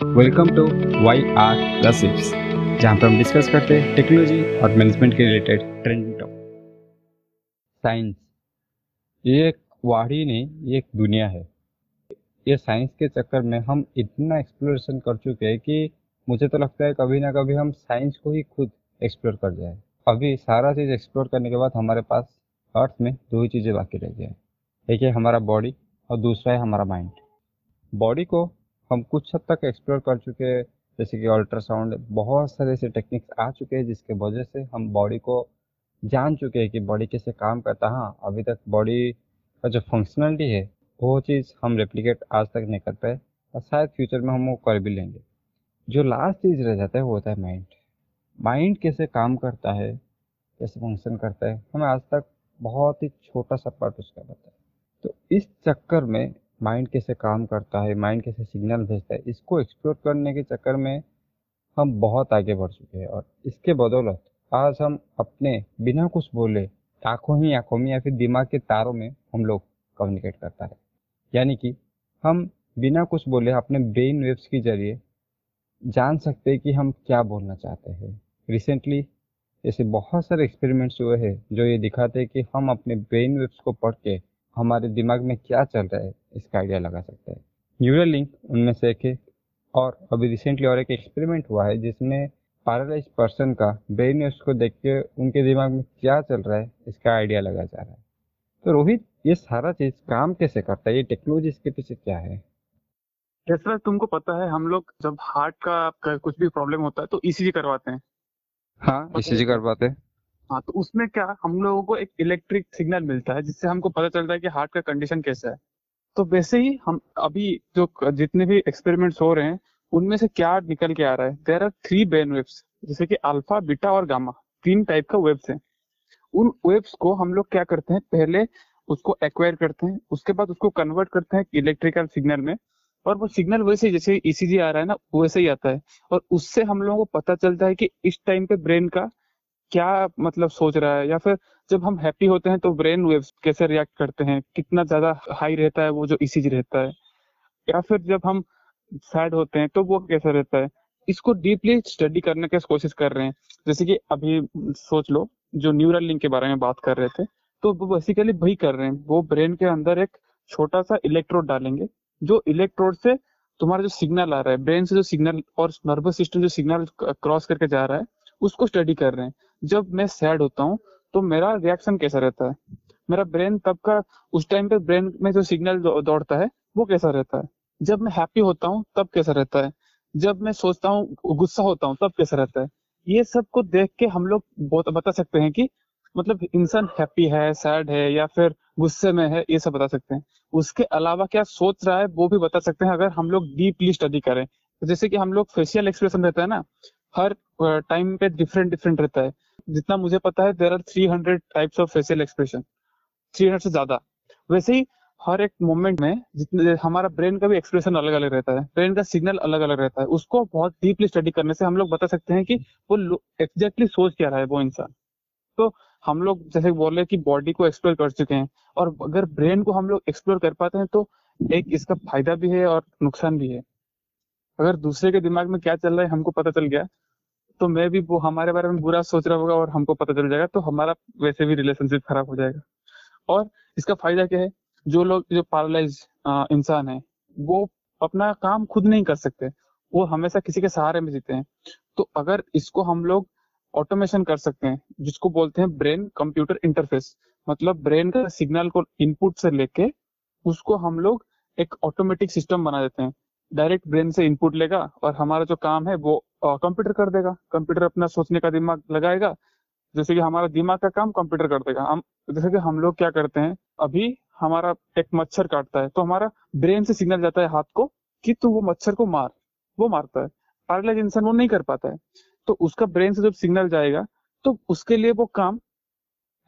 Welcome to Y R gossips जहाँ पर हम डिस्कस करते हैं टेक्नोलॉजी और मैनेजमेंट के रिलेटेड ट्रेंडिंग टॉपिक साइंस ये एक वाड़ी नहीं, ये एक दुनिया है। ये साइंस के चक्कर में हम इतना एक्सप्लोरेशन कर चुके हैं कि मुझे तो लगता है कभी ना कभी हम साइंस को ही खुद एक्सप्लोर कर जाए। अभी सारा चीज़ एक्सप्लोर करने के बाद हमारे पास अर्थ में दो ही चीज़ें बाकी रह गए एक है हमारा बॉडी और दूसरा है हमारा माइंड बॉडी को हम कुछ हद तक एक्सप्लोर कर चुके हैं, जैसे कि अल्ट्रासाउंड बहुत सारे ऐसे टेक्निक्स आ चुके हैं जिसके वजह से हम बॉडी को जान चुके हैं कि बॉडी कैसे काम करता है। अभी तक बॉडी का जो फंक्शनलिटी है, वो चीज़ हम रेप्लिकेट आज तक नहीं कर पाए, और शायद फ्यूचर में हम वो कर भी लेंगे। जो लास्ट चीज़ रह जाता है, वो होता है माइंड माइंड कैसे काम करता है, कैसे फ़ंक्शन करता है, हमें आज तक बहुत ही छोटा सा पार्ट उसका है। तो इस चक्कर में माइंड कैसे काम करता है, माइंड कैसे सिग्नल भेजता है, इसको एक्सप्लोर करने के चक्कर में हम बहुत आगे बढ़ चुके हैं। और इसके बदौलत आज हम अपने बिना कुछ बोले आँखों ही आँखों में या फिर दिमाग के तारों में हम लोग कम्युनिकेट करता है यानी कि हम बिना कुछ बोले अपने ब्रेन वेव्स के ज़रिए जान सकते हैं कि हम क्या बोलना चाहते हैं। रिसेंटली ऐसे बहुत सारे एक्सपेरिमेंट्स हुए हैं जो ये दिखाते हैं कि हम अपने ब्रेन वेव्स को पढ़ के हमारे दिमाग में क्या चल रहा है इसका आइडिया लगा सकते हैं। न्यूरल लिंक उनमें से एक है और अभी रिसेंटली और एक एक्सपेरिमेंट हुआ है जिसमें पैरालाइज पर्सन का ब्रेन वेव्स को देख के उनके दिमाग में क्या चल रहा है इसका आइडिया लगा जा रहा है। तो रोहित ये सारा चीज़ काम कैसे करता है? ये टेक्नोलॉजी इसके पीछे क्या है? जैसा तुमको पता है हम लोग जब हार्ट का कुछ भी प्रॉब्लम होता है तो ईसीजी करवाते हैं। हाँ ईसीजी करवाते हैं। हाँ तो उसमें क्या हम लोगों को एक इलेक्ट्रिक सिग्नल मिलता है जिससे हमको पता चलता है कि हार्ट का कंडीशन कैसा है। तो वैसे ही हम अभी जो जितने भी एक्सपेरिमेंट्स हो रहे हैं, उनमें से क्या निकल के आ रहा है? There are three brain waves जैसे कि अल्फ़ा बीटा और गामा तीन टाइप का वेव्स हैं। उन वेव्स को हम लोग क्या करते हैं? पहले उसको एक्वायर करते हैं, उसके बाद उसको कन्वर्ट करते हैं इलेक्ट्रिकल सिग्नल में, और वो सिग्नल वैसे जैसे ईसीजी आ रहा है ना, वैसे ही आता है। और उससे हम लोगों को पता चलता है कि इस टाइम पे ब्रेन का क्या मतलब सोच रहा है? या फिर जब हम हैप्पी होते हैं तो ब्रेन वेव्स कैसे रिएक्ट करते हैं? कितना ज़्यादा हाई रहता है वो जो ईसीजी रहता है? या फिर जब हम सैड होते हैं तो वो कैसा रहता है? इसको डीपली स्टडी करने की कोशिश कर रहे हैं। जैसे कि अभी सोच लो, जो न्यूरल लिंक के बारे में बात कर रहे थे तो वो बेसिकली वही कर रहे हैं। वो ब्रेन के अंदर एक छोटा सा इलेक्ट्रोड डालेंगे, जो इलेक्ट्रोड से तुम्हारा जो सिग्नल आ रहा है ब्रेन से जो सिग्नल और नर्वस सिस्टम जो सिग्नल क्रॉस करके जा रहा है उसको स्टडी कर रहे हैं। जब मैं सैड होता हूँ तो मेरा रिएक्शन कैसा रहता है? मेरा ब्रेन तब का, उस टाइम पे ब्रेन में जो सिग्नल दौड़ता है, वो कैसा रहता है? जब मैं हैप्पी होता हूँ, तब कैसा रहता है? जब मैं सोचता हूँ, गुस्सा होता हूँ, तब कैसा रहता है? ये सबको देख के हम लोग बहुत, बता सकते हैं कि मतलब इंसान हैप्पी है सैड है, या फिर गुस्से में है, ये सब बता सकते हैं। उसके अलावा क्या सोच रहा है, वो भी बता सकते हैं, अगर हम लोग डीपली स्टडी करें। जैसे कि हम लोग फेशियल एक्सप्रेशन रहता है ना हर टाइम पे डिफरेंट डिफरेंट रहता है। जितना मुझे पता है there are three hundred types of facial expression three hundred से ज़्यादा। वैसे ही हर एक मोमेंट में जितने, हमारा ब्रेन का भी एक्सप्रेशन अलग अलग रहता है। ब्रेन का सिग्नल अलग अलग रहता है। उसको बहुत डीपली स्टडी करने से हम लोग बता सकते हैं कि वो एग्जैक्टली सोच क्या रहा है वो इंसान। तो हम लोग जैसे बोल रहे कि बॉडी को एक्सप्लोर कर चुके हैं। और अगर ब्रेन को हम लोग एक्सप्लोर कर पाते हैं तो एक इसका फ़ायदा भी है और नुकसान भी है। अगर दूसरे के दिमाग में क्या चल रहा है, हमको पता चल गया तो मैं भी वो, हमारे बारे में बुरा सोच रहा होगा और हमको पता चल जाएगा तो हमारा वैसे भी रिलेशनशिप खराब हो जाएगा। और इसका फ़ायदा क्या है? जो लोग, जो पैरालाइज इंसान है, वो अपना काम खुद नहीं कर सकते। वो हमेशा किसी के सहारे में जीते हैं। तो अगर इसको हम लोग ऑटोमेशन कर सकते हैं, जिसको बोलते हैं ब्रेन कंप्यूटर इंटरफेस मतलब ब्रेन का सिग्नल को इनपुट से लेके उसको हम लोग एक ऑटोमेटिक सिस्टम बना देते हैं। डायरेक्ट ब्रेन से इनपुट लेगा और हमारा जो काम है वो कंप्यूटर कर देगा। कंप्यूटर अपना सोचने का दिमाग लगाएगा। जैसे कि हमारा दिमाग का काम कंप्यूटर कर देगा। हम, जैसे कि हम लोग क्या करते हैं, अभी हमारा एक मच्छर काटता है तो हमारा ब्रेन से सिग्नल जाता है हाथ को कि तू वो मच्छर को मार, वो मारता है। पैरालाइज इंसान वो नहीं कर पाता है। तो उसका ब्रेन से जब सिग्नल जाएगा तो उसके लिए वो काम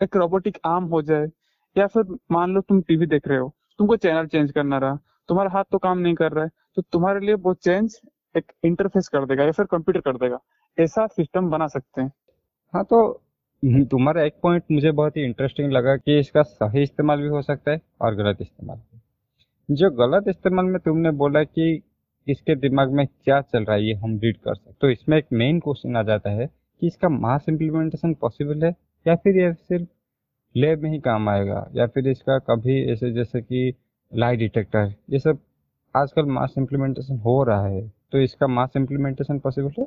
एक रोबोटिक आर्म हो जाए। या फिर मान लो तुम टीवी देख रहे हो, तुमको चैनल चेंज करना रहा तुम्हारा हाथ तो काम नहीं कर रहा है तो तुम्हारे लिए वो चेंज एक इंटरफेस कर देगा या फिर कंप्यूटर कर देगा। ऐसा सिस्टम बना सकते हैं। हाँ तो हम्म, तुम्हारा एक पॉइंट मुझे बहुत ही इंटरेस्टिंग लगा कि इसका सही इस्तेमाल भी हो सकता है और गलत इस्तेमाल भी। जो गलत इस्तेमाल में तुमने बोला कि इसके दिमाग में क्या चल रहा है ये हम रीड कर सकते तो इसमें एक मेन क्वेश्चन आ जाता है कि इसका मास इम्प्लीमेंटेशन पॉसिबल है या फिर ये सिर्फ़ लैब में ही काम आएगा या फिर इसका कभी ऐसे जैसे कि लाई डिटेक्टर ये सब आजकल मास इम्प्लीमेंटेशन हो रहा है। तो इसका मास इम्प्लीमेंटेशन पॉसिबल है?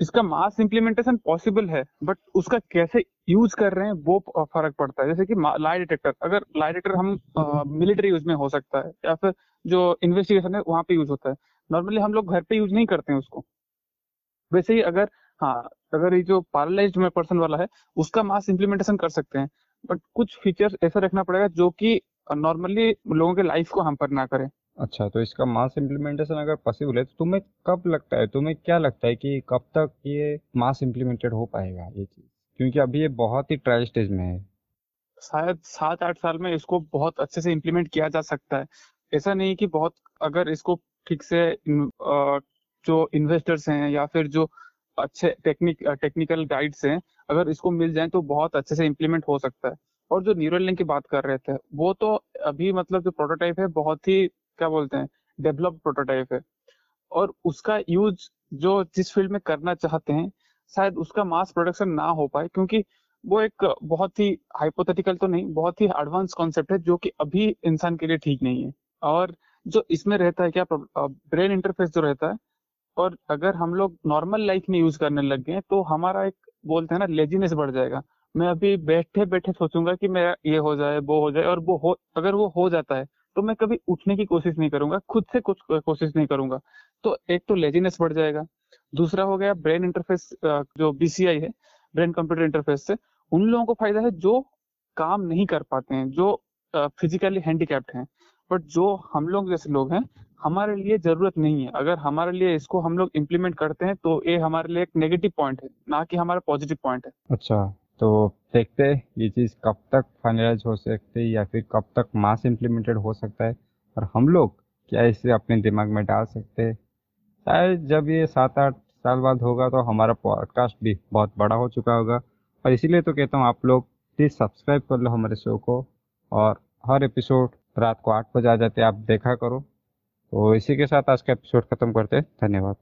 इसका मास इम्प्लीमेंटेशन पॉसिबल है बट उसका कैसे यूज़ कर रहे हैं वो फ़र्क पड़ता है। जैसे कि लाई डिटेक्टर अगर लाई डिटेक्टर हम मिलिट्री यूज़ में हो सकता है, या फिर जो इन्वेस्टिगेशन है वहाँ पे यूज़ होता है। नॉर्मली हम लोग घर पे यूज़ नहीं करते हैं उसको। वैसे ही अगर हाँ अगर ये जो पैरालाइज्ड पर्सन वाला है, उसका मास इम्प्लीमेंटेशन कर सकते हैं बट कुछ फीचर्स ऐसा रखना पड़ेगा जो कि नॉर्मली लोगों के लाइफ को हम पर ना करें। अच्छा तो इसका मास इम्प्लीमेंटेशन अगर पॉसिबल है तो तुम्हें कब लगता है तुम्हें क्या लगता है कि कब तक ये मास इम्प्लीमेंटेड हो पाएगा ये चीज़? क्योंकि अभी ये बहुत ही ट्रायल स्टेज में है। शायद सात आठ साल में इसको बहुत अच्छे से इम्प्लीमेंट किया जा सकता है। ऐसा नहीं कि बहुत अगर इसको ठीक से जो इन्वेस्टर्स हैं या फिर जो अच्छे टेक्निक टेक्निकल गाइड्स हैं अगर इसको मिल जाए तो बहुत अच्छे से इम्प्लीमेंट हो सकता है। और जो न्यूरल लिंक की बात कर रहे थे, वो तो अभी मतलब जो प्रोटोटाइप है, बहुत ही, क्या बोलते हैं डेवलप प्रोटोटाइप है। और उसका यूज़ जो जिस फ़ील्ड में करना चाहते हैं, शायद उसका मास प्रोडक्शन ना हो पाए, क्योंकि वो एक बहुत ही हाइपोथेटिकल तो नहीं, बहुत ही एडवांस कॉन्सेप्ट है, जो कि अभी इंसान के लिए ठीक नहीं है। और जो इसमें रहता है, क्या ब्रेन इंटरफेस जो रहता है, और अगर हम लोग नॉर्मल लाइफ में यूज़ करने लग गए तो हमारा एक बोलते हैं ना लेजीनेस बढ़ जाएगा। मैं अभी बैठे बैठे सोचूँगा कि मेरा ये हो जाए, वो हो जाए और वो हो, अगर वो हो जाता है तो मैं कभी उठने की कोशिश नहीं करूँगा, खुद से कुछ कोशिश नहीं करूँगा। तो एक तो लेजीनेस बढ़ जाएगा, दूसरा हो गया ब्रेन इंटरफेस जो बीसीआई है ब्रेन कंप्यूटर इंटरफेस से, उन लोगों को फ़ायदा है जो काम नहीं कर पाते हैं, जो फिजिकली हैंडीकैप्ड हैं। बट जो हम लोग जैसे लोग हैं, हमारे लिए ज़रूरत नहीं है। अगर हमारे लिए इसको हम लोग इम्प्लीमेंट करते हैं तो ये हमारे लिए एक नेगेटिव पॉइंट है, ना कि हमारा पॉजिटिव पॉइंट है। अच्छा। तो देखते हैं ये चीज़ कब तक फाइनलाइज हो सकती है या फिर कब तक मास इम्प्लीमेंटेड हो सकता है और हम लोग क्या इसे अपने दिमाग में डाल सकते हैं। शायद जब ये सात आठ साल बाद होगा तो हमारा पॉडकास्ट भी बहुत बड़ा हो चुका होगा। और इसीलिए तो कहता हूँ आप लोग प्लीज़ सब्सक्राइब कर लो हमारे शो को और हर एपिसोड रात को आठ बजे आ जाते आप देखा करो। तो इसी के साथ आज का एपिसोड खत्म करते हैं। धन्यवाद।